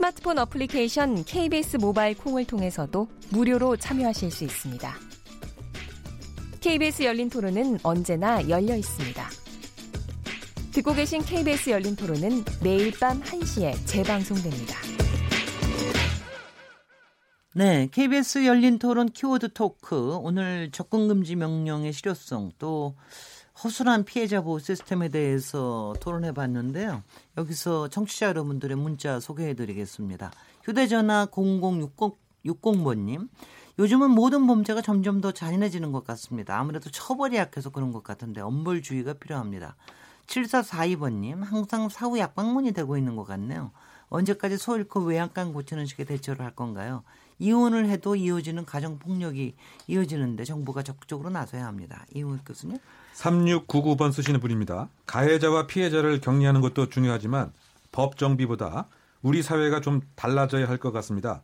스마트폰 어플리케이션 KBS 모바일 콩을 통해서도 무료로 참여하실 수 있습니다. KBS 열린 토론은 언제나 열려 있습니다. 듣고 계신 KBS 열린 토론은 매일 밤 1시에 재방송됩니다. 네, KBS 열린 토론 키워드 토크 오늘 접근 금지 명령의 실효성 또 허술한 피해자 보호 시스템에 대해서 토론해 봤는데요. 여기서 청취자 여러분들의 문자 소개해 드리겠습니다. 휴대전화 0060번님. 요즘은 모든 범죄가 점점 더 잔인해지는 것 같습니다. 아무래도 처벌이 약해서 그런 것 같은데 엄벌 주의가 필요합니다. 7442번님, 항상 사후 약방문이 되고 있는 것 같네요. 언제까지 소 잃고 외양간 고치는 식의 대처를 할 건가요? 이혼을 해도 이어지는 가정폭력이 이어지는데 정부가 적극적으로 나서야 합니다. 이혼 교수님? 3699번 쓰시는 분입니다. 가해자와 피해자를 격리하는 것도 중요하지만 법 정비보다 우리 사회가 좀 달라져야 할 것 같습니다.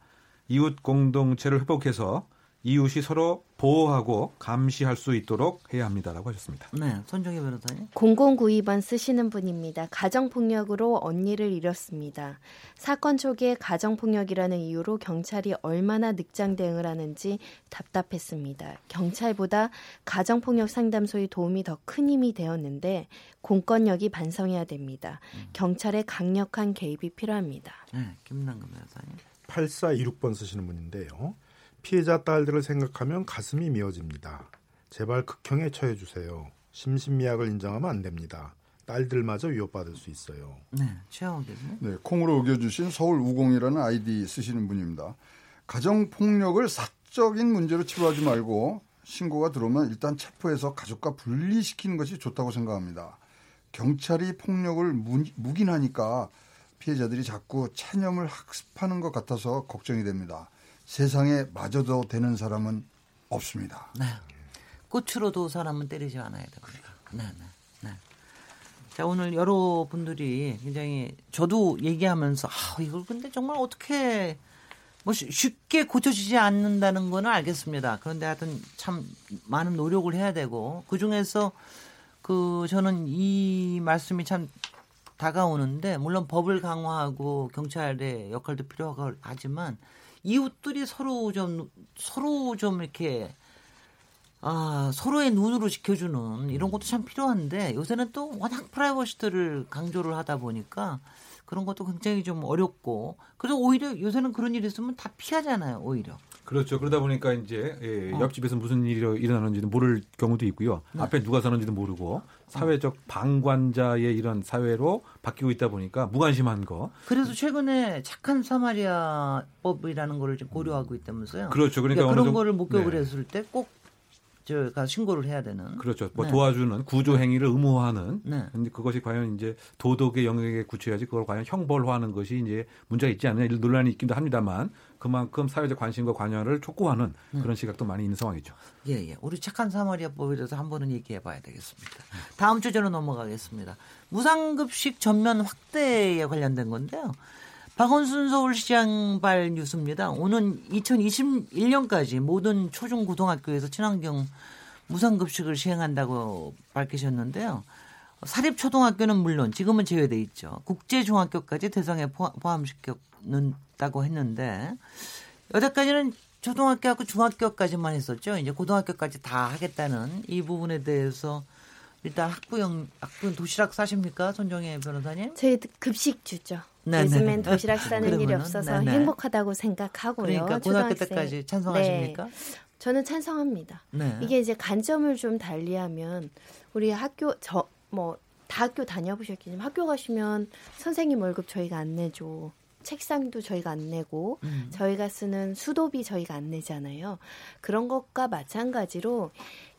이웃 공동체를 회복해서 이웃이 서로 보호하고 감시할 수 있도록 해야 합니다라고 하셨습니다. 네, 손정혜 변호사님. 0092번 쓰시는 분입니다. 가정폭력으로 언니를 잃었습니다. 사건 초기에 가정폭력이라는 이유로 경찰이 얼마나 늑장 대응을 하는지 답답했습니다. 경찰보다 가정폭력 상담소의 도움이 더 큰 힘이 되었는데 공권력이 반성해야 됩니다. 음. 경찰의 강력한 개입이 필요합니다. 네, 김남근 변호사님. 8426번 쓰시는 분인데요. 피해자 딸들을 생각하면 가슴이 미어집니다. 제발 극형에 처해 주세요. 심신미약을 인정하면 안 됩니다. 딸들마저 위협받을 수 있어요. 네, 최영호 교수님. 네, 콩으로 의겨주신 서울 우공이라는 아이디 쓰시는 분입니다. 가정 폭력을 사적인 문제로 치부하지 말고 신고가 들어오면 일단 체포해서 가족과 분리시키는 것이 좋다고 생각합니다. 경찰이 폭력을 묵인하니까 피해자들이 자꾸 체념을 학습하는 것 같아서 걱정이 됩니다. 세상에 맞아도 되는 사람은 없습니다. 네. 꽃으로도 사람은 때리지 않아야 됩니다. 네, 네, 네. 자, 오늘 여러분들이 굉장히 저도 얘기하면서 아, 이걸 근데 정말 어떻게 뭐 쉽게 고쳐지지 않는다는 거는 알겠습니다. 그런데 하여튼 참 많은 노력을 해야 되고 그 중에서 그 저는 이 말씀이 참 다가오는데 물론 법을 강화하고 경찰의 역할도 필요하지만 이웃들이 서로 좀 서로 좀 이렇게 아, 서로의 눈으로 지켜주는 이런 것도 참 필요한데 요새는 또 워낙 프라이버시들을 강조를 하다 보니까 그런 것도 굉장히 좀 어렵고 그래서 오히려 요새는 그런 일이 있으면 다 피하잖아요 오히려. 그렇죠. 그러다 보니까 이제 예, 어. 옆집에서 무슨 일이 일어나는지도 모를 경우도 있고요. 네. 앞에 누가 사는지도 모르고 사회적 방관자의 이런 사회로 바뀌고 있다 보니까 무관심한 거. 그래서 최근에 착한 사마리아법이라는 거를 좀 고려하고 있다면서요. 그렇죠. 그러니까, 그러니까 그런 거를 목격을 네. 했을 때 꼭 저가 신고를 해야 되는 그렇죠. 뭐 네. 도와주는 구조 행위를 의무화하는 네. 근데 그것이 과연 이제 도덕의 영역에 굳혀야지 그걸 과연 형벌화하는 것이 이제 문제가 있지 않느냐 이런 논란이 있기도 합니다만 그만큼 사회적 관심과 관여를 촉구하는 음. 그런 시각도 많이 있는 상황이죠. 예, 예. 우리 착한 사마리아법에 대해서 한 번은 얘기해 봐야 되겠습니다. 다음 주제로 넘어가겠습니다. 무상급식 전면 확대에 관련된 건데요. 박원순 서울시장 발 뉴스입니다. 오는 2021년까지 모든 초중고등학교에서 친환경 무상급식을 시행한다고 밝히셨는데요. 사립초등학교는 물론 지금은 제외돼 있죠. 국제중학교까지 대상에 포함시켰다고 했는데 여태까지는 초등학교하고 중학교까지만 했었죠. 이제 고등학교까지 다 하겠다는 이 부분에 대해서 일단 학부형 학부 도시락 사십니까, 손정혜 변호사님? 저희 급식 주죠. 네네. 요즘엔 도시락 싸는 일이 없어서 네네. 행복하다고 생각하고요. 그러니까 고등학교 때까지 찬성하십니까? 네. 저는 찬성합니다. 네. 이게 이제 관점을 좀 달리하면 우리 학교 저 뭐 다 학교 다녀보셨겠지만 학교 가시면 선생님 월급 저희가 안 내줘. 책상도 저희가 안 내고 음. 저희가 쓰는 수도비 저희가 안 내잖아요. 그런 것과 마찬가지로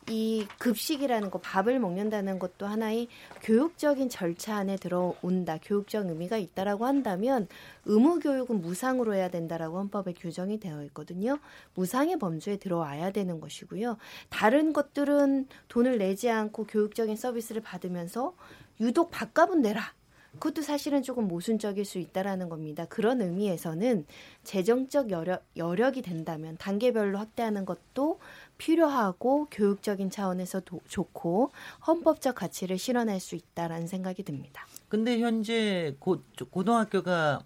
이 급식이라는 거 밥을 먹는다는 것도 하나의 교육적인 절차 안에 들어온다. 교육적 의미가 있다라고 한다면 의무 교육은 무상으로 해야 된다라고 헌법에 규정이 되어 있거든요. 무상의 범주에 들어와야 되는 것이고요. 다른 것들은 돈을 내지 않고 교육적인 서비스를 받으면서 유독 밥값은 내라. 그것도 사실은 조금 모순적일 수 있다라는 겁니다. 그런 의미에서는 재정적 여력, 여력이 된다면 단계별로 확대하는 것도 필요하고 교육적인 차원에서 도, 좋고 헌법적 가치를 실현할 수 있다라는 생각이 듭니다. 근데 현재 고, 고등학교가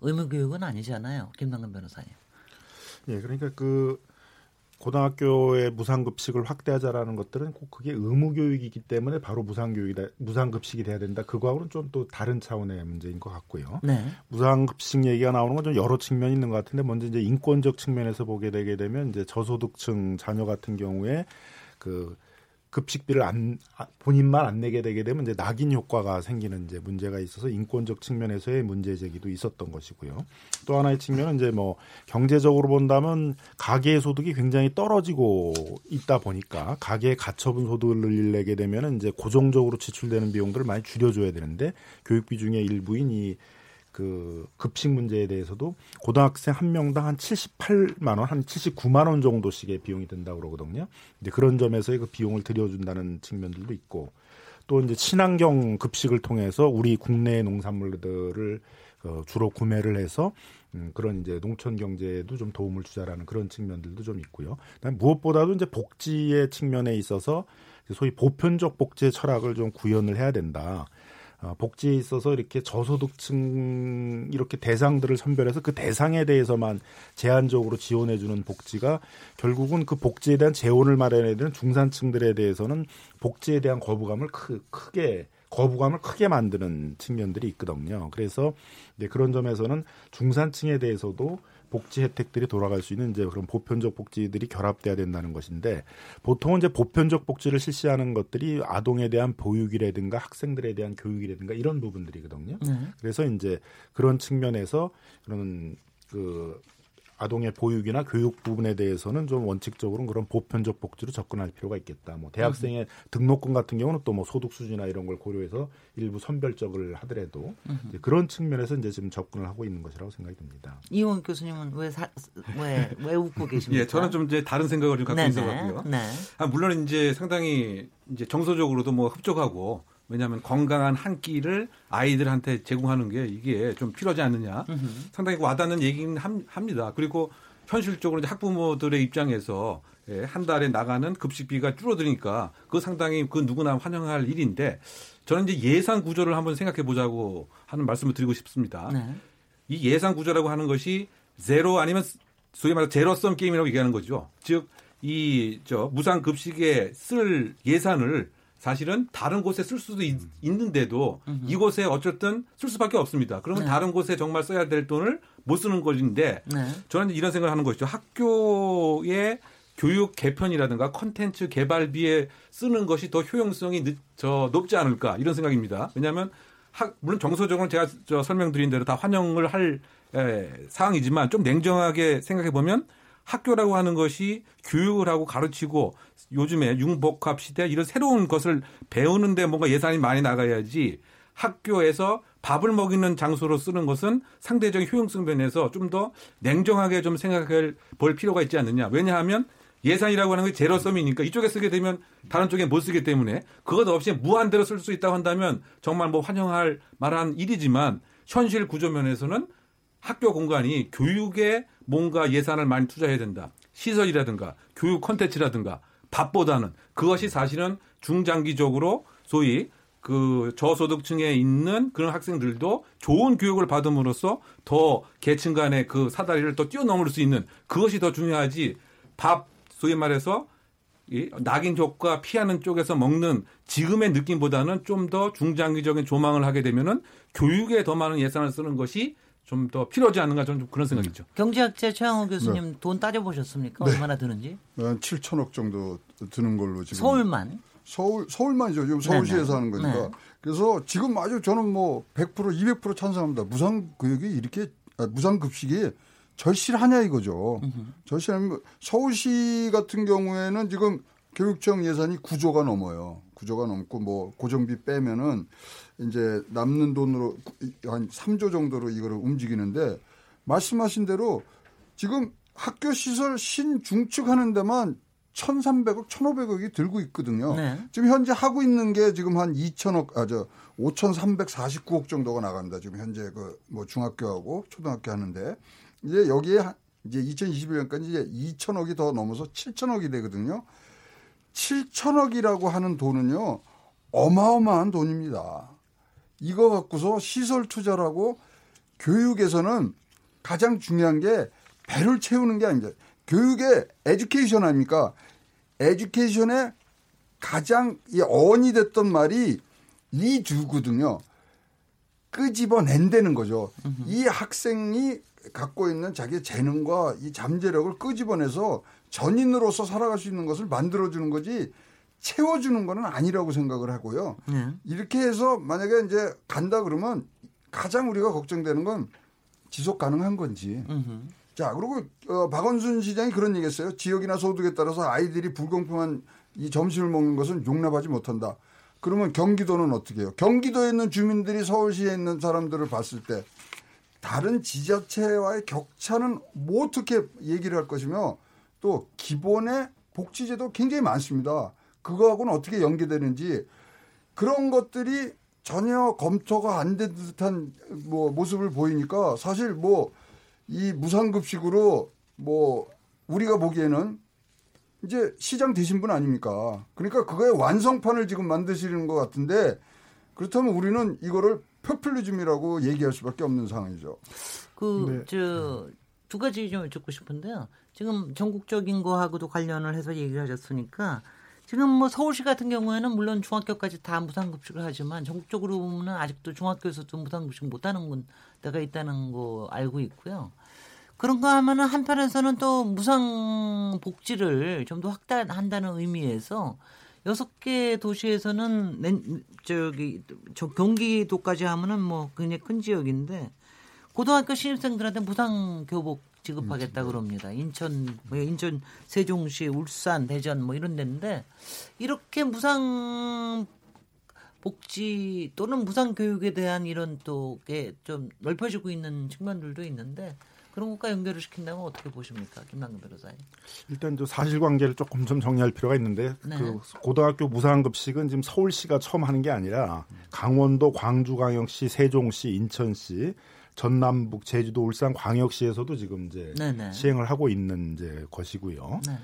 의무 교육은 아니잖아요. 김남근 변호사님. 예, 그러니까 그 고등학교의 무상급식을 확대하자라는 것들은 꼭 그게 의무교육이기 때문에 바로 무상교육이다, 무상급식이 돼야 된다. 그거하고는 좀 또 다른 차원의 문제인 것 같고요. 네. 무상급식 얘기가 나오는 건 좀 여러 측면이 있는 것 같은데 먼저 이제 인권적 측면에서 보게 되게 되면 이제 저소득층 자녀 같은 경우에 그 급식비를 안 아, 본인만 안 내게 되게 되면 이제 낙인 효과가 생기는 이제 문제가 있어서 인권적 측면에서의 문제 제기도 있었던 것이고요. 또 하나의 측면은 이제 뭐 경제적으로 본다면 가계 소득이 굉장히 떨어지고 있다 보니까 가계의 가처분 소득을 내게 되면은 이제 고정적으로 지출되는 비용들을 많이 줄여줘야 되는데 교육비 중에 일부인 이 그 급식 문제에 대해서도 고등학생 한 명당 한 78만 원, 한 79만 원 정도씩의 비용이 든다고 그러거든요. 이제 그런 점에서의 그 비용을 들여준다는 측면들도 있고 또 이제 친환경 급식을 통해서 우리 국내 농산물들을 어, 주로 구매를 해서 음, 그런 이제 농촌 경제에도 좀 도움을 주자라는 그런 측면들도 좀 있고요. 그다음 무엇보다도 이제 복지의 측면에 있어서 소위 보편적 복지의 철학을 좀 구현을 해야 된다. 어, 복지에 있어서 이렇게 저소득층 이렇게 대상들을 선별해서 그 대상에 대해서만 제한적으로 지원해주는 복지가 결국은 그 복지에 대한 재원을 마련해야 되는 중산층들에 대해서는 복지에 대한 거부감을 크, 크게 거부감을 크게 만드는 측면들이 있거든요. 그래서 이제 그런 점에서는 중산층에 대해서도 복지 혜택들이 돌아갈 수 있는 이제 그런 보편적 복지들이 결합돼야 된다는 것인데 보통은 이제 보편적 복지를 실시하는 것들이 아동에 대한 보육이라든가 학생들에 대한 교육이라든가 이런 부분들이거든요. 네. 그래서 이제 그런 측면에서 그런 그 아동의 보육이나 교육 부분에 대해서는 좀 원칙적으로 그런 보편적 복지로 접근할 필요가 있겠다. 뭐 대학생의 음. 등록금 같은 경우는 또 뭐 소득 수준이나 이런 걸 고려해서 일부 선별적을 하더라도 음. 그런 측면에서 이제 지금 접근을 하고 있는 것이라고 생각이 듭니다. 이원 교수님은 왜왜왜 웃고 계십니까? 예, 저는 좀 이제 다른 생각을 좀 갖고 있어갖고요. 네. 아, 물론 이제 상당히 이제 정서적으로도 뭐 흡족하고 왜냐하면 건강한 한 끼를 아이들한테 제공하는 게 이게 좀 필요하지 않느냐. 상당히 와닿는 얘기는 합니다. 그리고 현실적으로 학부모들의 입장에서 예, 한 달에 나가는 급식비가 줄어드니까 그 상당히 그 누구나 환영할 일인데 저는 이제 예산 구조를 한번 생각해 보자고 하는 말씀을 드리고 싶습니다. 네. 이 예산 구조라고 하는 것이 제로 아니면 소위 말해 제로섬 게임이라고 얘기하는 거죠. 즉 이 저 무상 급식에 쓸 예산을 사실은 다른 곳에 쓸 수도 있, 는데도 이곳에 어쨌든 쓸 수밖에 없습니다. 그러면 네. 다른 곳에 정말 써야 될 돈을 못 쓰는 것인데 네. 저는 이런 생각을 하는 것이죠. 학교의 교육 개편이라든가 컨텐츠 개발비에 쓰는 것이 더 효용성이 늦, 저 높지 않을까 이런 생각입니다. 왜냐하면 학, 물론 정서적으로 제가 저 설명드린 대로 다 환영을 할 에, 사항이지만 좀 냉정하게 생각해 보면 학교라고 하는 것이 교육을 하고 가르치고 요즘에 융복합 시대 이런 새로운 것을 배우는데 뭔가 예산이 많이 나가야지 학교에서 밥을 먹이는 장소로 쓰는 것은 상대적인 효용성 면에서 좀 더 냉정하게 좀 생각해 볼 필요가 있지 않느냐. 왜냐하면 예산이라고 하는 게 제로섬이니까 이쪽에 쓰게 되면 다른 쪽에 못 쓰기 때문에 그것 없이 무한대로 쓸 수 있다고 한다면 정말 뭐 환영할 만한 일이지만 현실 구조 면에서는 학교 공간이 교육에 뭔가 예산을 많이 투자해야 된다. 시설이라든가 교육 콘텐츠라든가 밥보다는 그것이 사실은 중장기적으로 소위 그 저소득층에 있는 그런 학생들도 좋은 교육을 받음으로써 더 계층 간의 그 사다리를 또 뛰어넘을 수 있는 그것이 더 중요하지 밥 소위 말해서 이 낙인 효과 피하는 쪽에서 먹는 지금의 느낌보다는 좀 더 중장기적인 조망을 하게 되면은 교육에 더 많은 예산을 쓰는 것이 좀 더 필요하지 않는가 저는 좀 그런 생각이죠. 경제학자 최양호 교수님 네. 돈 따져보셨습니까? 네. 얼마나 드는지? 한 7천억 정도 드는 걸로 지금. 서울만? 서울 서울만이죠. 지금 서울시에서 하는 거니까. 네. 그래서 지금 아주 저는 뭐 100% 200% 찬성합니다. 무상 교육이 이렇게 아, 무상 급식이 절실하냐 이거죠. 절실하면 서울시 같은 경우에는 지금 교육청 예산이 9조가 넘어요. 9조가 넘고 뭐 고정비 빼면은 이제 남는 돈으로 한 3조 정도로 이거를 움직이는데 말씀하신 대로 지금 학교 시설 신중축하는 데만 1,300억, 1,500억이 들고 있거든요. 네. 지금 현재 하고 있는 게 지금 한 2천억, 아, 저, 5,349억 정도가 나간다. 지금 현재 그 뭐 중학교하고 초등학교 하는데 이제 여기에 이제 2021년까지 이제 2천억이 더 넘어서 7천억이 되거든요. 7천억이라고 하는 돈은요, 어마어마한 돈입니다. 이거 갖고서 시설 투자라고 교육에서는 가장 중요한 게 배를 채우는 게 아닙니다. 교육의 에듀케이션 아닙니까? 에듀케이션의 가장 어원이 됐던 말이 리주거든요. 끄집어낸다는 거죠. 이 학생이 갖고 있는 자기의 재능과 이 잠재력을 끄집어내서 전인으로서 살아갈 수 있는 것을 만들어주는 거지 채워주는 거는 아니라고 생각을 하고요. 네. 이렇게 해서 만약에 이제 간다 그러면 가장 우리가 걱정되는 건 지속 가능한 건지. 으흠. 자, 그리고 어, 박원순 시장이 그런 얘기 했어요. 지역이나 소득에 따라서 아이들이 불공평한 이 점심을 먹는 것은 용납하지 못한다. 그러면 경기도는 어떻게 해요? 경기도에 있는 주민들이 서울시에 있는 사람들을 봤을 때 다른 지자체와의 격차는 뭐 어떻게 얘기를 할 것이며 또 기본의 복지제도 굉장히 많습니다. 그거하고는 어떻게 연계되는지 그런 것들이 전혀 검토가 안 된 듯한 뭐 모습을 보이니까 사실 뭐 이 무상급식으로 뭐 우리가 보기에는 이제 시장 되신 분 아닙니까? 그러니까 그거의 완성판을 지금 만드시는 것 같은데 그렇다면 우리는 이거를 포퓰리즘이라고 얘기할 수밖에 없는 상황이죠. 그, 저, 두 가지 좀 여쭙고 싶은데요. 지금 전국적인 거하고도 관련을 해서 얘기를 하셨으니까 지금 뭐 서울시 같은 경우에는 물론 중학교까지 다 무상급식을 하지만 전국적으로 보면 아직도 중학교에서도 무상급식 못하는 데가 있다는 거 알고 있고요. 그런 거 하면은 한편에서는 또 무상 복지를 좀 더 확대한다는 의미에서 여섯 개 도시에서는 낸, 저기 저 경기도까지 하면은 뭐 굉장히 큰 지역인데 고등학교 신입생들한테 무상 교복 지급하겠다 그럽니다. 인천, 뭐 인천, 세종시, 울산, 대전 뭐 이런 데인데 이렇게 무상 복지 또는 무상 교육에 대한 이런 또게 좀 넓혀지고 있는 측면들도 있는데 그런 것과 연결을 시킨다면 어떻게 보십니까, 김남근 변호사님? 일단 저 사실관계를 조금 좀 정리할 필요가 있는데 네. 그 고등학교 무상급식은 지금 서울시가 처음 하는 게 아니라 강원도, 광주 광역시, 세종시, 인천시, 전남북, 제주도, 울산 광역시에서도 지금 이제 네네. 네. 시행을 하고 있는 이제 것이고요. 네.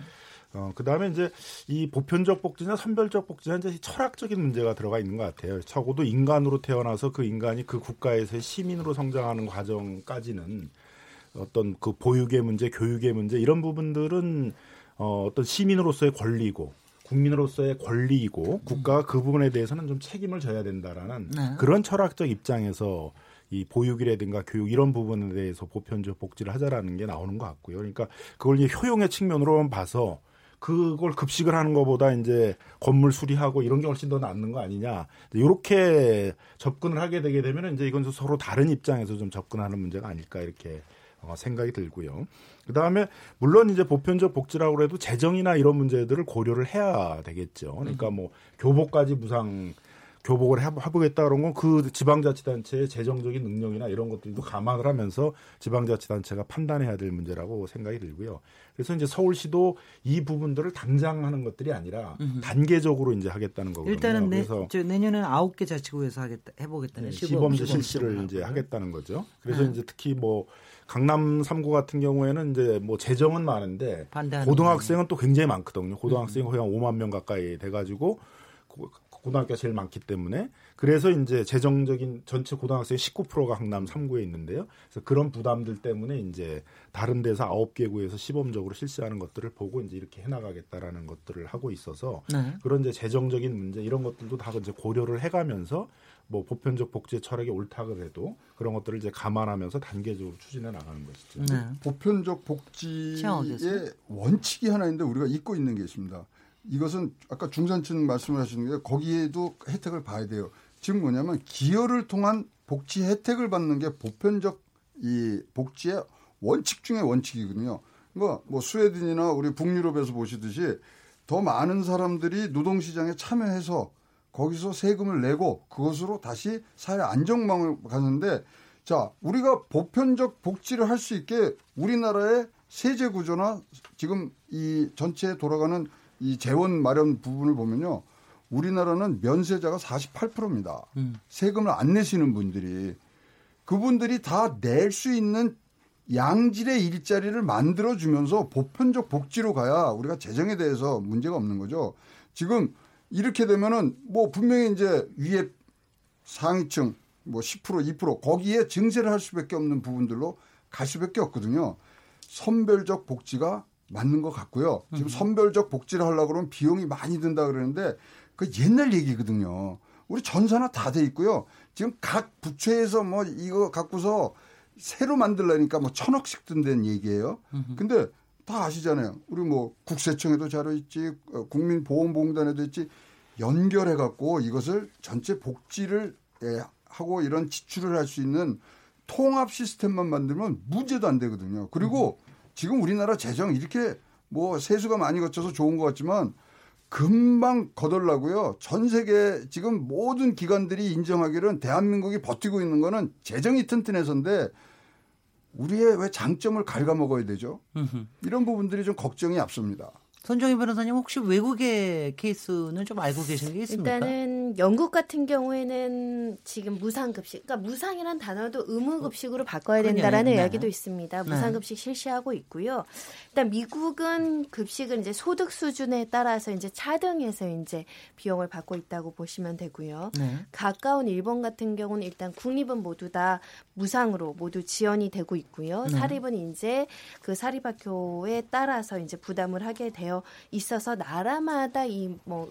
어, 그 다음에 이제 이 보편적 복지나 선별적 복지나 이제 철학적인 문제가 들어가 있는 것 같아요. 적어도 인간으로 태어나서 그 인간이 그 국가에서의 시민으로 성장하는 과정까지는 어떤 그 보육의 문제, 교육의 문제 이런 부분들은 어, 어떤 시민으로서의 권리고 국민으로서의 권리이고 국가가 그 부분에 대해서는 좀 책임을 져야 된다라는 네. 그런 철학적 입장에서 이 보육이라든가 교육 이런 부분에 대해서 보편적 복지를 하자라는 게 나오는 것 같고요. 그러니까 그걸 이제 효용의 측면으로만 봐서 그걸 급식을 하는 것보다 이제 건물 수리하고 이런 게 훨씬 더 낫는 거 아니냐. 이렇게 접근을 하게 되게 되면 이제 이건 서로 다른 입장에서 좀 접근하는 문제가 아닐까 이렇게 어, 생각이 들고요. 그 다음에 물론 이제 보편적 복지라고 해도 재정이나 이런 문제들을 고려를 해야 되겠죠. 그러니까 뭐 교복까지 무상 교복을 해보겠다 그런 건 그 지방자치단체의 재정적인 능력이나 이런 것들도 감안을 하면서 지방자치단체가 판단해야 될 문제라고 생각이 들고요. 그래서 이제 서울시도 이 부분들을 당장 하는 것들이 아니라 음흠. 단계적으로 이제 하겠다는 거거든요. 일단은 내, 그래서 내년에는 아홉 개 자치구에서 하겠다 해보겠다는 네, 시범, 시범 실시를 이제 하겠다는 거죠. 그래서 네. 이제 특히 뭐 강남 3구 같은 경우에는 이제 뭐 재정은 많은데 고등학생은 또 굉장히 많거든요. 고등학생이 거의 한 5만 명 가까이 돼가지고 고등학교가 제일 많기 때문에 그래서 이제 재정적인 전체 고등학생 19%가 강남 3구에 있는데요. 그래서 그런 부담들 때문에 이제 다른 데서 9개 구에서 시범적으로 실시하는 것들을 보고 이제 이렇게 해 나가겠다라는 것들을 하고 있어서 네. 그런 이제 재정적인 문제 이런 것들도 다 이제 고려를 해 가면서 뭐 보편적 복지 철학이 옳다고 해도 그런 것들을 이제 감안하면서 단계적으로 추진해 나가는 것이죠. 네. 보편적 복지의 원칙이 하나 있는데 우리가 잊고 있는 게 있습니다. 이것은 아까 중산층 말씀을 하시는 게 거기에도 혜택을 봐야 돼요. 지금 뭐냐면 기여를 통한 복지 혜택을 받는 게 보편적 이 복지의 원칙 중의 원칙이거든요. 그러니까 뭐 스웨덴이나 우리 북유럽에서 보시듯이 더 많은 사람들이 노동시장에 참여해서 거기서 세금을 내고 그것으로 다시 사회 안정망을 가는데 자 우리가 보편적 복지를 할 수 있게 우리나라의 세제 구조나 지금 이 전체 돌아가는 이 재원 마련 부분을 보면요 우리나라는 면세자가 48%입니다. 음. 세금을 안 내시는 분들이 그분들이 다 낼 수 있는 양질의 일자리를 만들어 주면서 보편적 복지로 가야 우리가 재정에 대해서 문제가 없는 거죠. 지금 이렇게 되면은 뭐 분명히 이제 위에 상위층 뭐 10% 2% 거기에 증세를 할 수밖에 없는 부분들로 갈 수밖에 없거든요. 선별적 복지가 맞는 것 같고요. 지금 음. 선별적 복지를 하려고 그러면 비용이 많이 든다 그러는데 그 옛날 얘기거든요. 우리 전사나 다돼 있고요. 지금 각 부처에서 뭐 이거 갖고서 새로 만들라니까 뭐 천억씩 든다는 얘기예요. 근데 다 아시잖아요. 우리 뭐 국세청에도 자료 있지, 어, 국민보험공단에도 있지, 연결해 갖고 이것을 전체 복지를 예, 하고 이런 지출을 할 수 있는 통합 시스템만 만들면 문제도 안 되거든요. 그리고 지금 우리나라 재정 이렇게 뭐 세수가 많이 거쳐서 좋은 것 같지만 금방 거덜나고요. 전 세계 지금 모든 기관들이 인정하기는 대한민국이 버티고 있는 거는 재정이 튼튼해서인데 우리의 왜 장점을 갉아먹어야 되죠? 이런 부분들이 좀 걱정이 앞섭니다. 손정희 변호사님 혹시 외국의 케이스는 좀 알고 계신 게 있습니까? 일단은 영국 같은 경우에는 지금 무상급식, 그러니까 무상이란 단어도 의무급식으로 바꿔야 된다라는 네. 이야기도 있습니다. 네. 무상급식 실시하고 있고요. 일단 미국은 급식을 이제 소득 수준에 따라서 이제 차등해서 이제 비용을 받고 있다고 보시면 되고요. 네. 가까운 일본 같은 경우는 일단 국립은 모두 다 무상으로 모두 지원이 되고 있고요. 네. 사립은 이제 그 사립학교에 따라서 이제 부담을 하게 되어 있어서 나라마다 이 뭐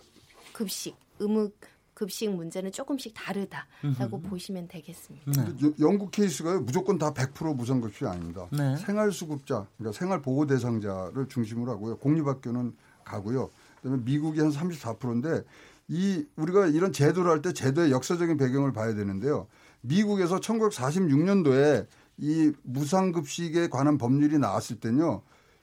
급식 의무 급식 문제는 조금씩 다르다라고 음흠. 보시면 되겠습니다. 네. 영국 케이스가 무조건 다 100% 무상급식이 아닙니다. 네. 생활수급자, 그러니까 생활보호 대상자를 중심으로 하고요. 공립학교는 가고요. 그다음에 미국이 한 34%인데 이 우리가 이런 제도를 할 때 제도의 역사적인 배경을 봐야 되는데요. 미국에서 1946년도에 이 무상급식에 관한 법률이 나왔을 때는요.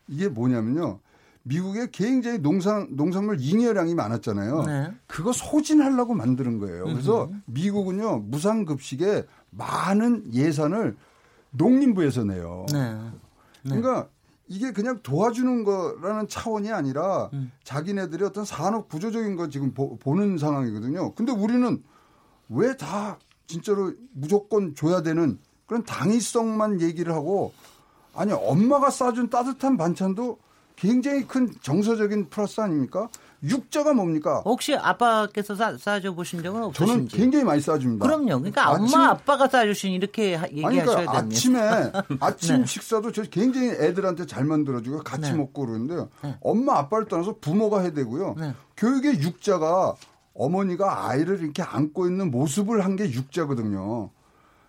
이게 뭐냐면요. 미국에 굉장히 농산 농산물 잉여량이 많았잖아요. 네. 그거 소진하려고 만드는 거예요. 그래서 미국은요 무상급식에 많은 예산을 농림부에서 내요. 네. 네. 그러니까 이게 그냥 도와주는 거라는 차원이 아니라 음. 자기네들이 어떤 산업 구조적인 거 지금 보, 는 상황이거든요. 근데 우리는 왜 다 진짜로 무조건 줘야 되는 그런 당위성만 얘기를 하고 아니 엄마가 싸준 따뜻한 반찬도 굉장히 큰 정서적인 플러스 아닙니까? 육자가 뭡니까? 혹시 아빠께서 싸, 싸줘 보신 적은 없으신지? 저는 굉장히 많이 싸줍니다. 그럼요. 그러니까 아침, 엄마 아빠가 싸주신 이렇게 얘기하셔야 그러니까 됩니다. 아침에 아침 네. 식사도 저 굉장히 애들한테 잘 만들어주고 같이 네. 먹고 그러는데요. 네. 엄마 아빠를 떠나서 부모가 해야 되고요. 네. 교육의 육자가 어머니가 아이를 이렇게 안고 있는 모습을 한 게 육자거든요.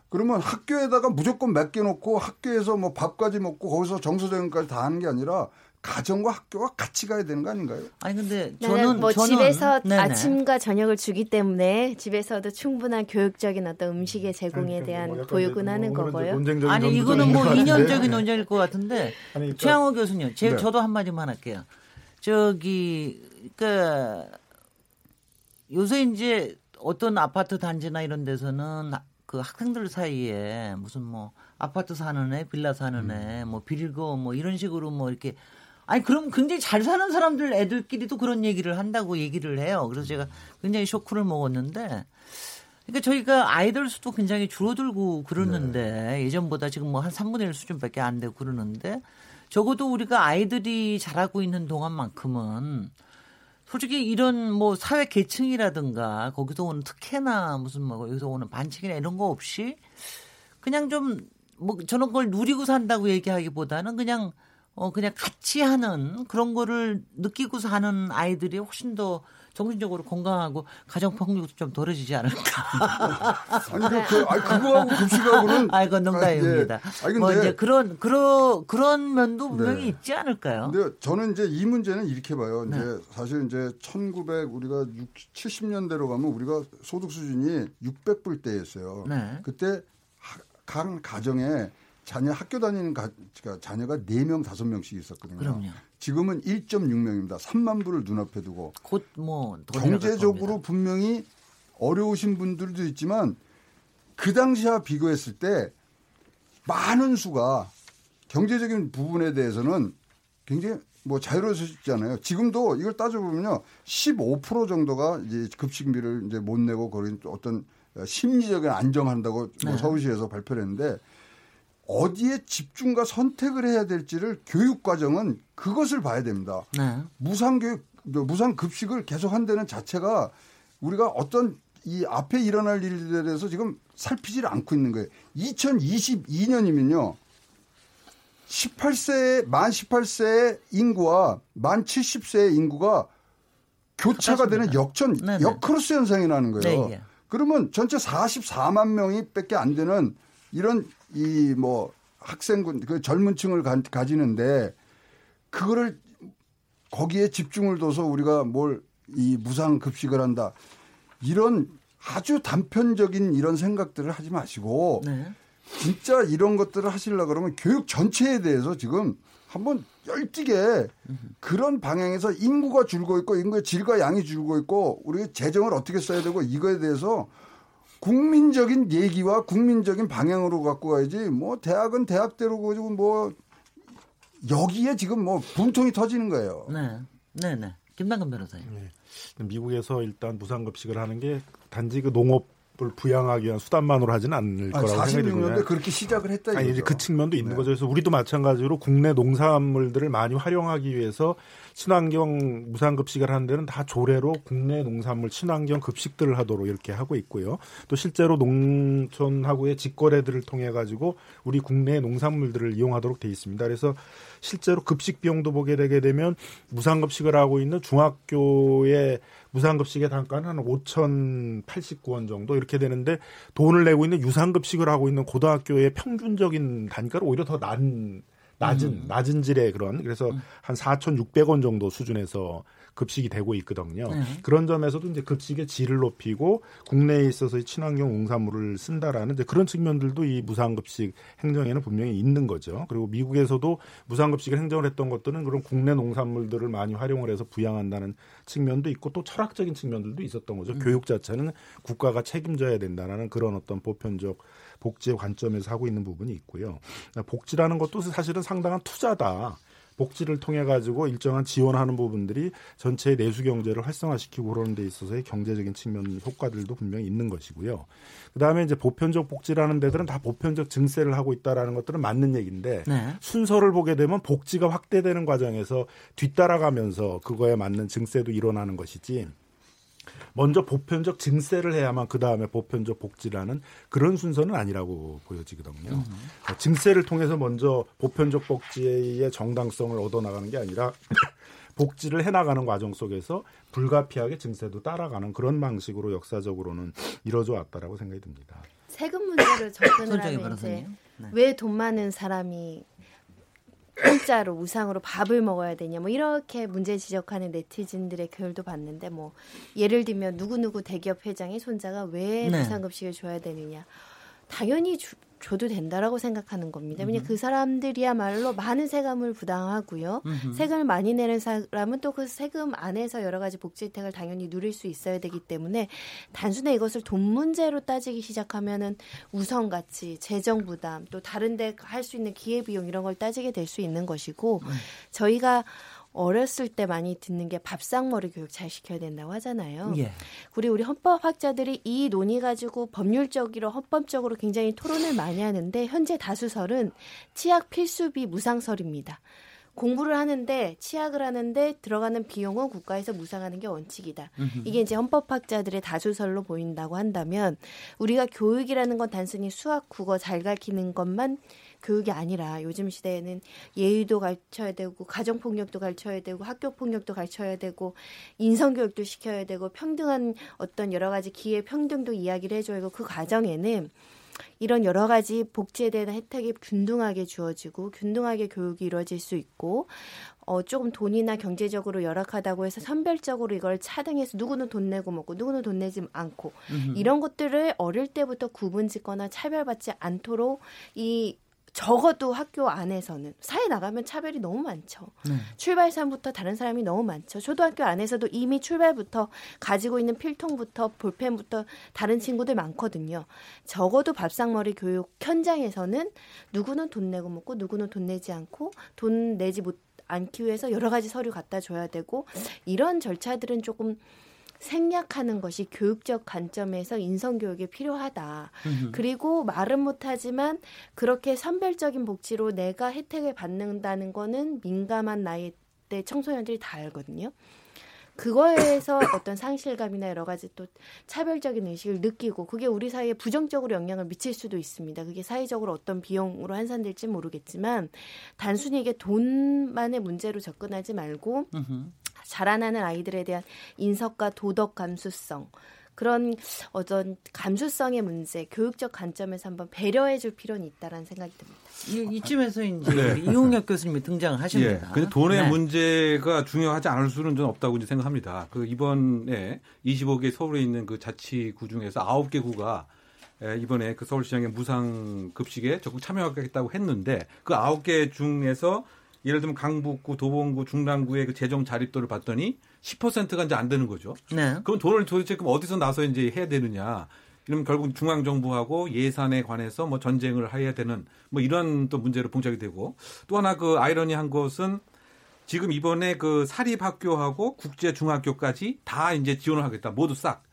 그러면 학교에다가 무조건 맡겨놓고 학교에서 뭐 밥까지 먹고 거기서 정서적인까지 다 하는 게 아니라 가정과 학교가 같이 가야 되는 거 아닌가요? 아니 근데 저는 뭐 저는, 집에서 네네. 아침과 저녁을 주기 때문에 집에서도 충분한 교육적인 어떤 음식의 제공에 아니, 대한 뭐 교육은 하는 뭐 거고요. 아니 이거는 뭐 이념적인 논쟁일 것 같은데 아니, 그러니까, 최양호 교수님, 제 네. 저도 한 마디만 할게요. 저기 그 요새 이제 어떤 아파트 단지나 이런 데서는 그 학생들 사이에 무슨 뭐 아파트 사는 애, 빌라 사는 애, 뭐 빌고 뭐 이런 식으로 뭐 이렇게 아니 그럼 굉장히 잘 사는 사람들 애들끼리도 그런 얘기를 한다고 얘기를 해요. 그래서 제가 굉장히 쇼크를 먹었는데 그러니까 저희가 아이들 수도 굉장히 줄어들고 그러는데 네. 예전보다 지금 뭐 한 3분의 1 수준밖에 안 되고 그러는데 적어도 우리가 아이들이 자라고 있는 동안만큼은 솔직히 이런 뭐 사회 계층이라든가 거기서 오는 특혜나 무슨 뭐 여기서 오는 반칙이나 이런 거 없이 그냥 좀 뭐 저런 걸 누리고 산다고 얘기하기보다는 그냥 어 그냥 같이 하는 그런 거를 느끼고 사는 아이들이 훨씬 더 정신적으로 건강하고 가정 폭력도 좀 덜어지지 않을까. 아니 그, 그 아니 그거하고 급식하고는 아 이건 농담입니다. 아, 네. 뭐 이제 그런 그런 그런 면도 분명히 네. 있지 않을까요? 근데 저는 이제 이 문제는 이렇게 봐요. 네. 이제 사실 이제 1900 우리가 60, 70년대로 가면 우리가 소득 수준이 600불대였어요. 네. 그때 각 가정에 자녀 학교 다니는 가, 그러니까 자녀가 4명, 5명씩 있었거든요. 그럼요. 지금은 1.6명입니다. 3만 불을 눈앞에 두고 곧 뭐 경제적으로 분명히 어려우신 분들도 있지만 그 당시와 비교했을 때 많은 수가 경제적인 부분에 대해서는 굉장히 뭐 자유로워졌잖아요. 지금도 이걸 따져보면요. 15% 정도가 이제 급식비를 이제 못 내고 그런 어떤 심리적인 안정한다고 뭐 네. 뭐 서울시에서 발표를 했는데 어디에 집중과 선택을 해야 될지를 교육 과정은 그것을 봐야 됩니다. 네. 무상 교육, 무상 급식을 계속 한다는 자체가 우리가 어떤 이 앞에 일어날 일들에 대해서 지금 살피지를 않고 있는 거예요. 2022년이면요. 18세, 만 18세 인구와 만 70세 인구가 교차가 되는 역전, 네네. 역크로스 현상이 나는 거예요. 네, 예. 그러면 전체 44만 명이 밖에 안 되는 이런 이 뭐 학생군, 그 젊은 층을 가, 가지는데 그거를 거기에 집중을 둬서 우리가 뭘 이 무상 급식을 한다. 이런 아주 단편적인 이런 생각들을 하지 마시고 네. 진짜 이런 것들을 하시려 그러면 교육 전체에 대해서 지금 한번 열띠게 그런 방향에서 인구가 줄고 있고 인구의 질과 양이 줄고 있고 우리 재정을 어떻게 써야 되고 이거에 대해서 국민적인 얘기와 국민적인 방향으로 갖고 가야지 뭐 대학은 대학대로 가지고 뭐 여기에 지금 뭐 분통이 터지는 거예요. 네. 네, 네. 김남근 변호사님. 네. 미국에서 일단 무상급식을 하는 게 단지 그 농업 을 부양하기 위한 수단만으로 하지는 않을 거라고 생각이 듭니다. 그렇게 시작을 했다. 아니, 이제 그 측면도 있는 네. 거죠. 그래서 우리도 마찬가지로 국내 농산물들을 많이 활용하기 위해서 친환경 무상급식을 하는 데는 다 조례로 국내 농산물 친환경 급식들을 하도록 이렇게 하고 있고요. 또 실제로 농촌하고의 직거래들을 통해 가지고 우리 국내 농산물들을 이용하도록 돼 있습니다. 그래서 실제로 급식 비용도 보게 되게 되면 무상급식을 하고 있는 중학교의 무상급식의 단가는 한 5,089원 정도 이렇게 되는데 돈을 내고 있는 유상급식을 하고 있는 고등학교의 평균적인 단가를 오히려 더 난, 낮은, 음. 낮은 질의 그런 그래서 음. 한 4,600원 정도 수준에서 급식이 되고 있거든요. 네. 그런 점에서도 이제 급식의 질을 높이고 국내에 있어서 친환경 농산물을 쓴다라는 이제 그런 측면들도 이 무상급식 행정에는 분명히 있는 거죠. 그리고 미국에서도 무상급식을 행정을 했던 것들은 그런 국내 농산물들을 많이 활용을 해서 부양한다는 측면도 있고 또 철학적인 측면들도 있었던 거죠. 음. 교육 자체는 국가가 책임져야 된다라는 그런 어떤 보편적 복지의 관점에서 하고 있는 부분이 있고요. 복지라는 것도 사실은 상당한 투자다. 복지를 통해 가지고 일정한 지원하는 부분들이 전체의 내수 경제를 활성화시키고 그러는 데 있어서의 경제적인 측면 효과들도 분명히 있는 것이고요. 그다음에 이제 보편적 복지라는 데들은 다 보편적 증세를 하고 있다라는 것들은 맞는 얘기인데 네. 순서를 보게 되면 복지가 확대되는 과정에서 뒤따라가면서 그거에 맞는 증세도 일어나는 것이지 먼저 보편적 증세를 해야만 그 다음에 보편적 복지라는 그런 순서는 아니라고 보여지거든요. 음. 증세를 통해서 먼저 보편적 복지의 정당성을 얻어나가는 게 아니라 복지를 해나가는 과정 속에서 불가피하게 증세도 따라가는 그런 방식으로 역사적으로는 이루어져 왔다라고 생각이 듭니다. 세금 문제를 접근을 하면 이제 네. 왜돈 많은 사람이 공짜로 우상으로 밥을 먹어야 되냐 뭐 이렇게 문제 지적하는 네티즌들의 글도 봤는데 뭐 예를 들면 누구누구 대기업 회장의 손자가 왜 네. 무상급식을 줘야 되느냐 당연히 주, 줘도 된다라고 생각하는 겁니다. 왜냐 그 사람들이야말로 많은 세금을 부담하고요. 음흠. 세금을 많이 내는 사람은 또 그 세금 안에서 여러 가지 복지 혜택을 당연히 누릴 수 있어야 되기 때문에 단순히 이것을 돈 문제로 따지기 시작하면은 우선 가치, 재정 부담, 또 다른 데 할 수 있는 기회 비용 이런 걸 따지게 될 수 있는 것이고 음. 저희가 어렸을 때 많이 듣는 게 밥상머리 교육 잘 시켜야 된다고 하잖아요. 예. 우리 우리 헌법학자들이 이 논의 가지고 법률적으로 헌법적으로 굉장히 토론을 많이 하는데 현재 다수설은 치약 필수비 무상설입니다. 공부를 하는데 치약을 하는데 들어가는 비용은 국가에서 무상하는 게 원칙이다. 이게 이제 헌법학자들의 다수설로 보인다고 한다면 우리가 교육이라는 건 단순히 수학, 국어 잘 가르치는 것만 교육이 아니라 요즘 시대에는 예의도 가르쳐야 되고 가정 폭력도 가르쳐야 되고 학교 폭력도 가르쳐야 되고 인성 교육도 시켜야 되고 평등한 어떤 여러 가지 기회 평등도 이야기를 해줘야 되고 그 과정에는 이런 여러 가지 복지에 대한 혜택이 균등하게 주어지고 균등하게 교육이 이루어질 수 있고 어 조금 돈이나 경제적으로 열악하다고 해서 선별적으로 이걸 차등해서 누구는 돈 내고 먹고 누구는 돈 내지 않고. 이런 것들을 어릴 때부터 구분짓거나 차별받지 않도록 이 적어도 학교 안에서는 사회 나가면 차별이 너무 많죠. 네. 출발선부터 다른 사람이 너무 많죠. 초등학교 안에서도 이미 출발부터 가지고 있는 필통부터 볼펜부터 다른 친구들 많거든요. 적어도 밥상머리 교육 현장에서는 누구는 돈 내고 먹고 누구는 돈 내지 않고 돈 내지 못 않기 위해서 여러 가지 서류 갖다 줘야 되고 이런 절차들은 조금 생략하는 것이 교육적 관점에서 인성교육이 필요하다. 그리고 말은 못하지만 그렇게 선별적인 복지로 내가 혜택을 받는다는 거는 민감한 나이 때 청소년들이 다 알거든요. 그거에서 어떤 상실감이나 여러 가지 또 차별적인 의식을 느끼고 그게 우리 사회에 부정적으로 영향을 미칠 수도 있습니다. 그게 사회적으로 어떤 비용으로 환산될지 모르겠지만 단순히 이게 돈만의 문제로 접근하지 말고 자라나는 아이들에 대한 인석과 도덕 감수성 그런 어떤 감수성의 문제, 교육적 관점에서 한번 배려해 줄 필요는 있다라는 생각이 듭니다. 이, 이쯤에서 이제 네. 이용혁 교수님이 등장을 예. 하십니다. 근데 돈의 네. 문제가 중요하지 않을 수는 좀 없다고 이제 생각합니다. 그 이번에 25개 서울에 있는 그 자치구 중에서 9개 구가 에, 이번에 그 서울시장의 무상 급식에 적극 참여하겠다고 했는데 그 9개 중에서 예를 들면 강북구, 도봉구, 중랑구의 그 재정 자립도를 봤더니 10%가 이제 안 되는 거죠. 네. 그럼 돈을 도대체 그럼 어디서 나서 이제 해야 되느냐? 이러면 결국 중앙 정부하고 예산에 관해서 뭐 전쟁을 해야 되는 뭐 이런 또 문제로 봉착이 되고 또 하나 그 아이러니한 것은 지금 이번에 그 사립학교하고 국제 중학교까지 다 이제 지원을 하겠다. 모두 싹.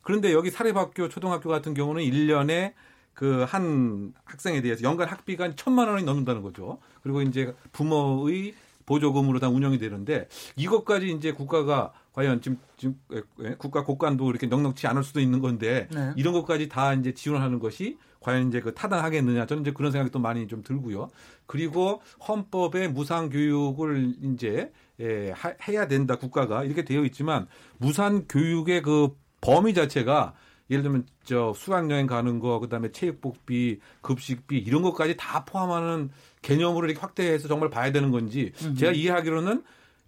그런데 여기 사립학교, 초등학교 같은 경우는 1년에 그 한 학생에 대해서 연간 학비가 천만 원이 넘는다는 거죠. 그리고 이제 부모의 보조금으로 다 운영이 되는데 이것까지 이제 국가가 과연 지금, 지금 예, 국가 곳간도 이렇게 넉넉치 않을 수도 있는 건데 네. 이런 것까지 다 이제 지원하는 것이 과연 이제 그 타당하겠느냐 저는 이제 그런 생각이 또 많이 좀 들고요. 그리고 헌법에 무상 교육을 이제 예, 하- 해야 된다 국가가 이렇게 되어 있지만 무상 교육의 그 범위 자체가 예를 들면 저 수학여행 가는 거 그다음에 체육복비, 급식비 이런 것까지 다 포함하는 개념으로 이렇게 확대해서 정말 봐야 되는 건지 제가 이해하기로는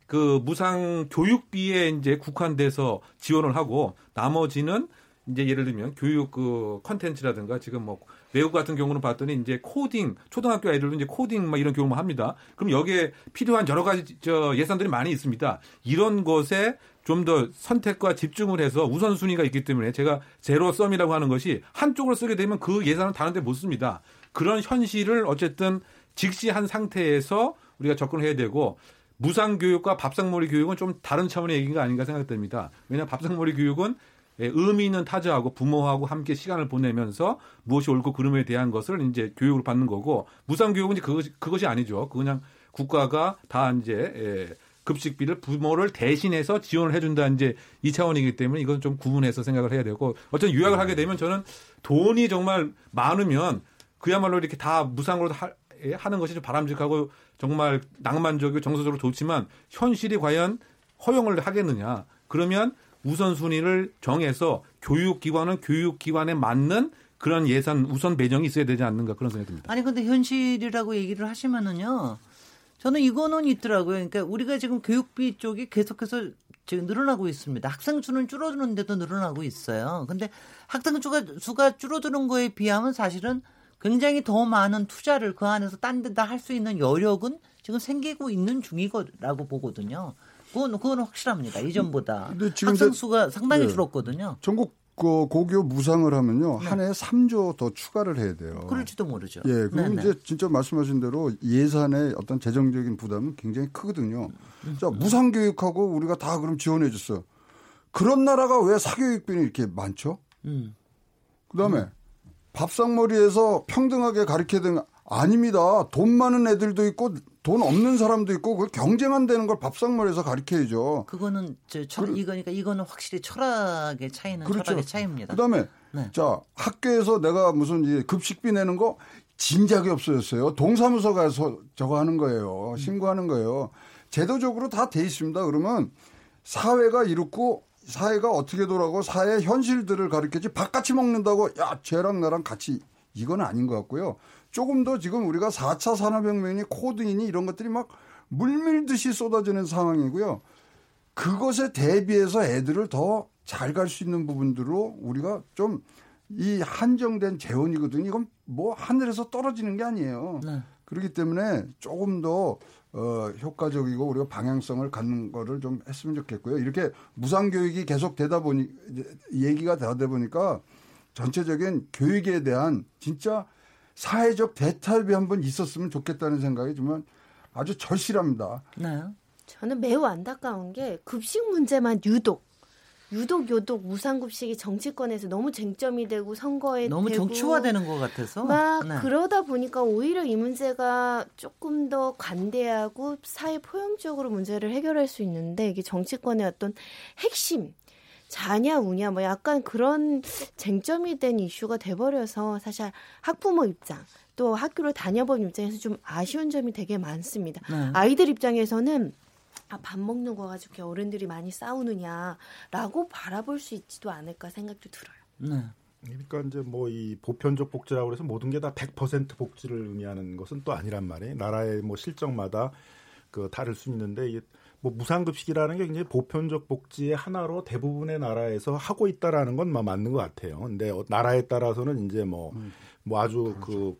그 무상 교육비에 이제 국한돼서 지원을 하고 나머지는 이제 예를 들면 교육 그 컨텐츠라든가 지금 뭐 외국 같은 경우는 봤더니 이제 코딩 초등학교 아이들도 이제 코딩 막 이런 교육만 합니다. 그럼 여기에 필요한 여러 가지 저 예산들이 많이 있습니다. 이런 것에 좀 더 선택과 집중을 해서 우선순위가 있기 때문에 제가 제로 썸이라고 하는 것이 한쪽으로 쓰게 되면 그 예산을 다른 데 못 씁니다. 그런 현실을 어쨌든 직시한 상태에서 우리가 접근을 해야 되고 무상 교육과 밥상머리 교육은 좀 다른 차원의 얘기가 아닌가 생각됩니다. 왜냐하면 밥상머리 교육은 예, 의미 있는 타자하고 부모하고 함께 시간을 보내면서 무엇이 옳고 그름에 대한 것을 이제 교육을 받는 거고 무상 교육은 이제 그것이, 그것이 아니죠. 그 그냥 국가가 다 이제 예, 급식비를 부모를 대신해서 지원을 해준다 이제 이 차원이기 때문에 이건 좀 구분해서 생각을 해야 되고 어쨌든 요약을 하게 되면 저는 돈이 정말 많으면 그야말로 이렇게 다 무상으로 하, 예, 하는 것이 좀 바람직하고 정말 낭만적이고 정서적으로 좋지만 현실이 과연 허용을 하겠느냐 그러면 우선순위를 정해서 교육기관은 교육기관에 맞는 그런 예산 우선 배정이 있어야 되지 않는가 그런 생각이 듭니다. 아니 근데 현실이라고 얘기를 하시면은요. 저는 이거는 있더라고요. 그러니까 우리가 지금 교육비 쪽이 계속해서 지금 늘어나고 있습니다. 학생 수는 줄어드는데도 늘어나고 있어요. 근데 학생 수가 수가 줄어드는 거에 비하면 사실은 굉장히 더 많은 투자를 그 안에서 딴 데다 할 수 있는 여력은 지금 생기고 있는 중이라고 보거든요. 그건 그건 확실합니다. 이전보다 학생 수가 상당히 네. 줄었거든요. 전국 그 고교 무상을 하면요 네. 한 해에 3조 더 추가를 해야 돼요. 그럴지도 모르죠. 예, 그럼 네네. 이제 진짜 말씀하신 대로 예산의 어떤 재정적인 부담은 굉장히 크거든요. 자, 무상 교육하고 우리가 다 그럼 지원해 줬어요. 그런 나라가 왜 사교육비는 이렇게 많죠? 음. 그다음에 밥상머리에서 평등하게 가르쳐야 되는 거 아닙니다. 돈 많은 애들도 있고 돈 없는 사람도 있고 그 경쟁한다는 걸 밥상머리에서 가르쳐야죠. 그거는 저 철, 이거니까 이거는 확실히 철학의 차이는 그렇죠. 철학의 차이입니다. 그다음에 네. 자 학교에서 내가 무슨 이 급식비 내는 거 진작에 없어졌어요. 동사무소 가서 저거 하는 거예요. 신고하는 거예요. 제도적으로 다 돼 있습니다. 그러면 사회가 이렇고 사회가 어떻게 돌아가고 사회 현실들을 가르치지 밥같이 먹는다고 야 쟤랑 나랑 같이 이건 아닌 것 같고요. 조금 더 지금 우리가 4차 산업혁명이 코드이니 이런 것들이 막 물밀듯이 쏟아지는 상황이고요. 그것에 대비해서 애들을 더 잘 갈 수 있는 부분들로 우리가 좀 이 한정된 재원이거든요. 이건 뭐 하늘에서 떨어지는 게 아니에요. 네. 그렇기 때문에 조금 더 어, 효과적이고 우리가 방향성을 갖는 거를 좀 했으면 좋겠고요. 이렇게 무상 교육이 계속 되다 보니 얘기가 되다 보니까 전체적인 교육에 대한 진짜 사회적 대탈이 한번 있었으면 좋겠다는 생각이 정말 아주 절실합니다. 네. 저는 매우 안타까운 게 급식 문제만 유독 유독 요독 무상급식이 정치권에서 너무 쟁점이 되고 선거에 너무 되고 정치화되는 것 같아서 막 네. 그러다 보니까 오히려 이 문제가 조금 더 관대하고 사회 포용적으로 문제를 해결할 수 있는데 이게 정치권의 어떤 핵심 자냐 우냐 뭐 약간 그런 쟁점이 된 이슈가 돼버려서 사실 학부모 입장 또 학교를 다녀본 입장에서 좀 아쉬운 점이 되게 많습니다. 네. 아이들 입장에서는 아, 밥 먹는 거 가지고 어른들이 많이 싸우느냐라고 바라볼 수 있지도 않을까 생각도 들어요. 네. 그러니까 이제 뭐 이 보편적 복지라고 해서 모든 게 다 100% 복지를 의미하는 것은 또 아니란 말이에요. 나라의 뭐 실정마다 그 다를 수 있는데 이게 뭐 무상급식이라는 게 굉장히 보편적 복지의 하나로 대부분의 나라에서 하고 있다라는 건 맞는 것 같아요. 근데 나라에 따라서는 이제 뭐뭐 음. 뭐 아주 그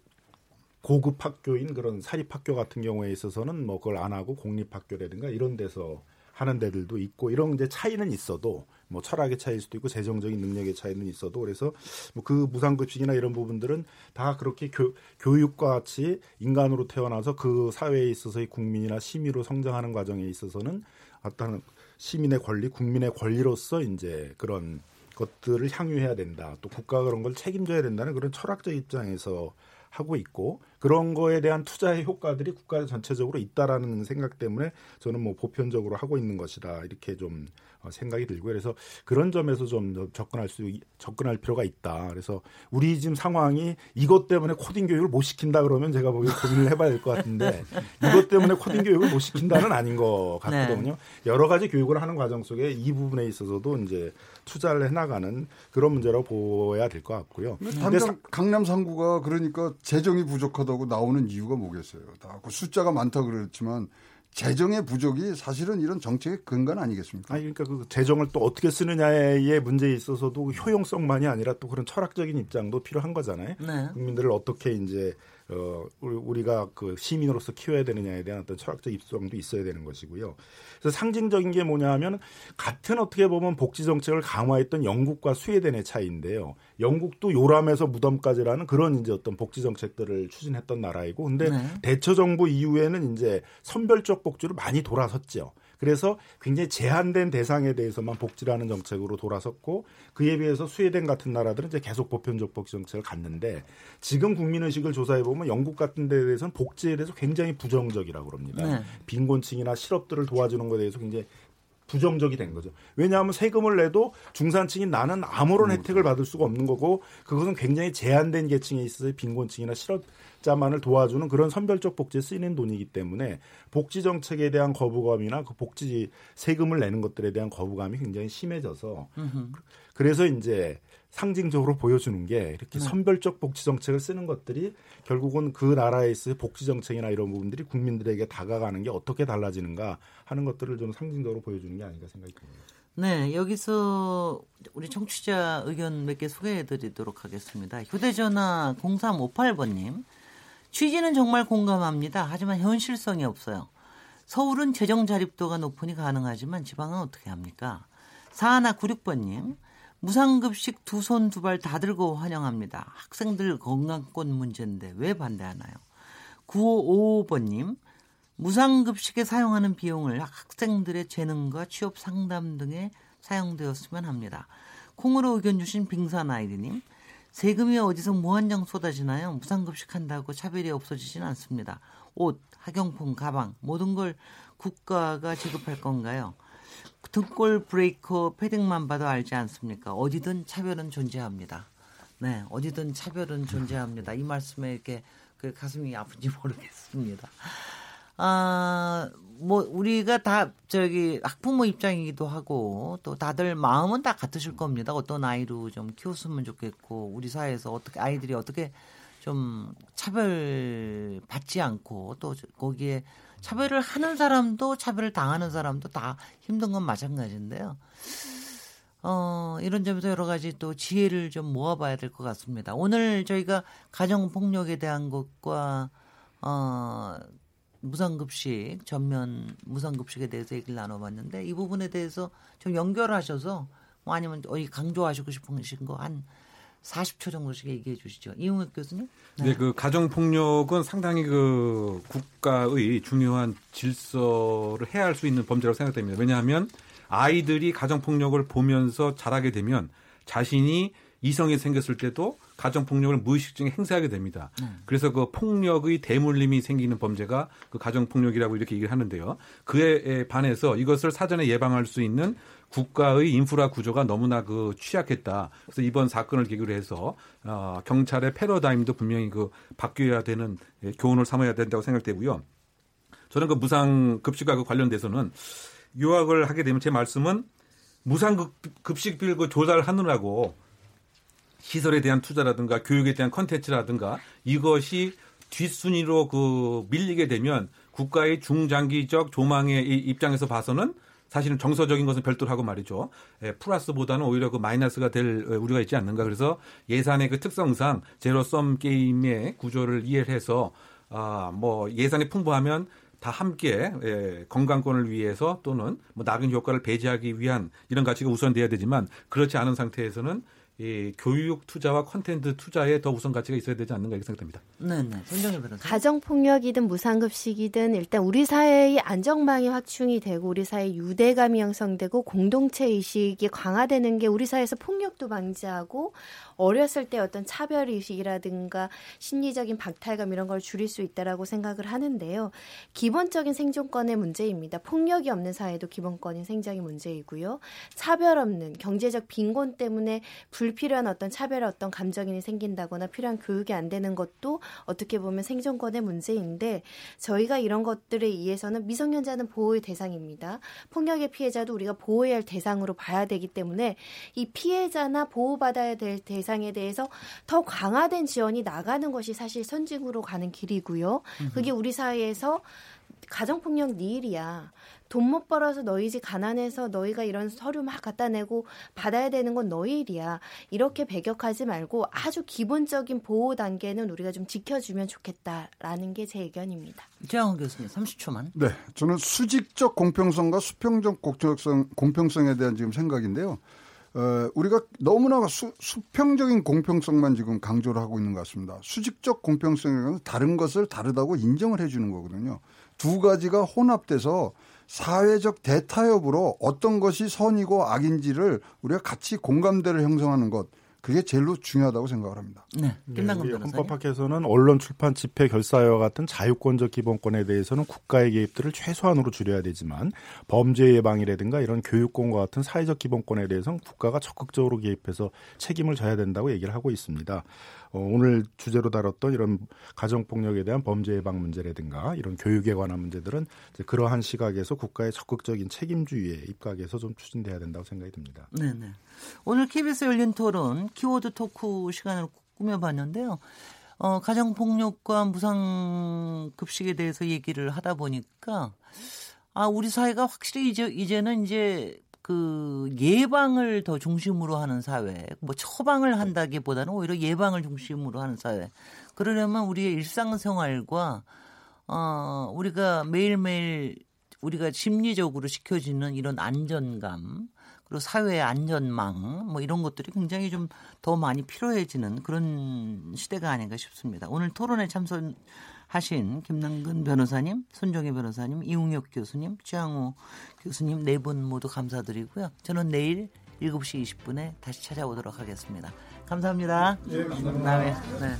고급 학교인 그런 사립 학교 같은 경우에 있어서는 뭐 그걸 안 하고 공립 학교라든가 이런 데서 하는 데들도 있고 이런 이제 차이는 있어도 뭐 철학의 차이일 수도 있고 재정적인 능력의 차이는 있어도 그래서 뭐 그 무상급식이나 이런 부분들은 다 그렇게 교, 교육과 같이 인간으로 태어나서 그 사회에 있어서의 국민이나 시민으로 성장하는 과정에 있어서는 어떤 시민의 권리, 국민의 권리로서 이제 그런 것들을 향유해야 된다. 또 국가가 그런 걸 책임져야 된다는 그런 철학적 입장에서 하고 있고 그런 거에 대한 투자의 효과들이 국가 전체적으로 있다라는 생각 때문에 저는 뭐 보편적으로 하고 있는 것이다 이렇게 좀 어, 생각이 들고 그래서 그런 점에서 좀 접근할 수 접근할 필요가 있다. 그래서 우리 지금 상황이 이것 때문에 코딩 교육을 못 시킨다 그러면 제가 보기에 고민을 해봐야 될 것 같은데 이것 때문에 코딩 교육을 못 시킨다는 아닌 것 같거든요. 네. 여러 가지 교육을 하는 과정 속에 이 부분에 있어서도 이제 투자를 해나가는 그런 문제라고 보아야 될 것 같고요. 당장 강남 상구가 그러니까 재정이 부족하다 고 나오는 이유가 뭐겠어요? 다 그 숫자가 많다 그랬지만 재정의 부족이 사실은 이런 정책의 근간 아니겠습니까? 아니, 그러니까 그 재정을 또 어떻게 쓰느냐의 문제에 있어서도 효용성만이 아니라 또 그런 철학적인 입장도 필요한 거잖아요. 네. 국민들을 어떻게 이제 어, 우리가 그 시민으로서 키워야 되느냐에 대한 어떤 철학적 입성도 있어야 되는 것이고요. 그래서 상징적인 게 뭐냐 하면 같은 어떻게 보면 복지 정책을 강화했던 영국과 스웨덴의 차이인데요. 영국도 요람에서 무덤까지라는 그런 이제 어떤 복지 정책들을 추진했던 나라이고 근데 네. 대처 정부 이후에는 이제 선별적 복지로 많이 돌아섰죠. 그래서 굉장히 제한된 대상에 대해서만 복지라는 정책으로 돌아섰고 그에 비해서 스웨덴 같은 나라들은 이제 계속 보편적 복지 정책을 갔는데 지금 국민의식을 조사해 보면 영국 같은 데에 대해서는 복지에 대해서 굉장히 부정적이라고 그럽니다. 네. 빈곤층이나 실업들을 도와주는 것에 대해서 굉장히 부정적이 된 거죠. 왜냐하면 세금을 내도 중산층인 나는 아무런 혜택을 받을 수가 없는 거고 그것은 굉장히 제한된 계층에 있어서 빈곤층이나 실업 자만을 도와주는 그런 선별적 복지에 쓰이는 돈이기 때문에 복지 정책에 대한 거부감이나 그 복지 세금을 내는 것들에 대한 거부감이 굉장히 심해져서 그래서 이제 상징적으로 보여주는 게 이렇게 네. 선별적 복지 정책을 쓰는 것들이 결국은 그 나라에서의 복지 정책이나 이런 부분들이 국민들에게 다가가는 게 어떻게 달라지는가 하는 것들을 좀 상징적으로 보여주는 게 아닌가 생각이 듭니다. 네, 여기서 우리 청취자 의견 몇 개 소개해 드리도록 하겠습니다. 휴대전화 0358번님. 취지는 정말 공감합니다. 하지만 현실성이 없어요. 서울은 재정 자립도가 높으니 가능하지만 지방은 어떻게 합니까? 사하나 96번님. 무상급식 두 손 두 발 다 들고 환영합니다. 학생들 건강권 문제인데 왜 반대하나요? 9555번님, 무상급식에 사용하는 비용을 학생들의 재능과 취업 상담 등에 사용되었으면 합니다. 콩으로 의견 주신 빙산 아이디님, 세금이 어디서 무한정 쏟아지나요? 무상급식 한다고 차별이 없어지진 않습니다. 옷, 학용품, 가방, 모든 걸 국가가 지급할 건가요? 등골 브레이커 패딩만 봐도 알지 않습니까? 어디든 차별은 존재합니다. 네, 어디든 차별은 존재합니다. 이 말씀에 이렇게 그 가슴이 아픈지 모르겠습니다. 아, 뭐 우리가 다 저기 학부모 입장이기도 하고 또 다들 마음은 다 같으실 겁니다. 어떤 아이로 좀 키웠으면 좋겠고 우리 사회에서 어떻게 아이들이 어떻게 좀 차별 받지 않고 또 거기에 차별을 하는 사람도 차별을 당하는 사람도 다 힘든 건 마찬가지인데요. 어, 이런 점에서 여러 가지 또 지혜를 좀 모아봐야 될 것 같습니다. 오늘 저희가 가정폭력에 대한 것과, 어, 무상급식, 전면 무상급식에 대해서 얘기를 나눠봤는데 이 부분에 대해서 좀 연결하셔서 뭐 아니면 어디 강조하시고 싶으신 거 한 40초 정도씩 얘기해 주시죠. 이용혁 교수님? 네, 그 가정 폭력은 상당히 그 국가의 중요한 질서를 해할 수 있는 범죄라고 생각됩니다. 왜냐하면 아이들이 가정 폭력을 보면서 자라게 되면 자신이 이성이 생겼을 때도 가정 폭력을 무의식 중에 행사하게 됩니다. 그래서 그 폭력의 대물림이 생기는 범죄가 그 가정 폭력이라고 이렇게 얘기를 하는데요. 그에 반해서 이것을 사전에 예방할 수 있는 국가의 인프라 구조가 너무나 그 취약했다. 그래서 이번 사건을 계기로 해서 어, 경찰의 패러다임도 분명히 그 바뀌어야 되는 예, 교훈을 삼아야 된다고 생각되고요. 저는 그 무상 급식과 그 관련돼서는 유학을 하게 되면 제 말씀은 무상 급식비를 그 조사를 하느라고 시설에 대한 투자라든가 교육에 대한 컨텐츠라든가 이것이 뒷순위로 그 밀리게 되면 국가의 중장기적 조망의 입장에서 봐서는 사실은 정서적인 것은 별도로 하고 말이죠. 예, 플러스보다는 오히려 그 마이너스가 될 우려가 있지 않는가. 그래서 예산의 그 특성상 제로섬 게임의 구조를 이해해서 아, 뭐 예산이 풍부하면 다 함께 예, 건강권을 위해서 또는 뭐 나은 효과를 배제하기 위한 이런 가치가 우선돼야 되지만 그렇지 않은 상태에서는 이 교육 투자와 콘텐츠 투자에 더 우선 가치가 있어야 되지 않는가 이렇게 생각됩니다. 네, 네. 손정희 변호사. 가정 폭력이든 무상급식이든 일단 우리 사회의 안정망이 확충이 되고 우리 사회 유대감이 형성되고 공동체 의식이 강화되는 게 우리 사회에서 폭력도 방지하고 어렸을 때 어떤 차별 의식이라든가 심리적인 박탈감 이런 걸 줄일 수 있다라고 생각을 하는데요. 기본적인 생존권의 문제입니다. 폭력이 없는 사회도 기본권인 생존이 문제이고요. 차별 없는 경제적 빈곤 때문에 불필요한 어떤 차별 어떤 감정이 생긴다거나 필요한 교육이 안 되는 것도 어떻게 보면 생존권의 문제인데 저희가 이런 것들에 의해서는 미성년자는 보호의 대상입니다. 폭력의 피해자도 우리가 보호해야 할 대상으로 봐야 되기 때문에 이 피해자나 보호받아야 될 대상 대상에 대해서 더 강화된 지원이 나가는 것이 사실 선진으로 가는 길이고요. 그게 우리 사회에서 가정폭력 네 일이야. 돈 못 벌어서 너희 집 가난해서 너희가 이런 서류 막 갖다 내고 받아야 되는 건 너희 일이야. 이렇게 배격하지 말고 아주 기본적인 보호 단계는 우리가 좀 지켜주면 좋겠다라는 게 제 의견입니다. 최양호 교수님 30초만. 네, 저는 수직적 공평성과 수평적 공평성, 공평성에 대한 지금 생각인데요. 어, 우리가 너무나 수, 수평적인 공평성만 지금 강조를 하고 있는 것 같습니다. 수직적 공평성이라는 다른 것을 다르다고 인정을 해주는 거거든요. 두 가지가 혼합돼서 사회적 대타협으로 어떤 것이 선이고 악인지를 우리가 같이 공감대를 형성하는 것. 그게 제일로 중요하다고 생각을 합니다. 네. 김남근 네, 헌법학에서는 언론, 출판, 집회, 결사와 같은 자유권적 기본권에 대해서는 국가의 개입들을 최소한으로 줄여야 되지만 범죄 예방이라든가 이런 교육권과 같은 사회적 기본권에 대해서는 국가가 적극적으로 개입해서 책임을 져야 된다고 얘기를 하고 있습니다. 어, 오늘 주제로 다뤘던 이런 가정폭력에 대한 범죄 예방 문제라든가 이런 교육에 관한 문제들은 그러한 시각에서 국가의 적극적인 책임주의에 입각해서 좀 추진돼야 된다고 생각이 듭니다. 네, 네. 오늘 KBS 열린 토론 키워드 토크 시간을 꾸며봤는데요. 어, 가정폭력과 무상급식에 대해서 얘기를 하다 보니까 아, 우리 사회가 확실히 이제, 이제는 이제 그 예방을 더 중심으로 하는 사회, 뭐 처방을 한다기보다는 오히려 예방을 중심으로 하는 사회. 그러려면 우리의 일상생활과 어 우리가 매일매일 우리가 심리적으로 지켜지는 이런 안전감 그리고 사회의 안전망 뭐 이런 것들이 굉장히 좀 더 많이 필요해지는 그런 시대가 아닌가 싶습니다. 오늘 토론에 참석 하신 김남근 변호사님, 손정혜 변호사님, 이웅혁 교수님, 최양호 교수님 네 분 모두 감사드리고요. 저는 내일 7시 20분에 다시 찾아오도록 하겠습니다. 감사합니다. 네, 감사합니다. 네. 네.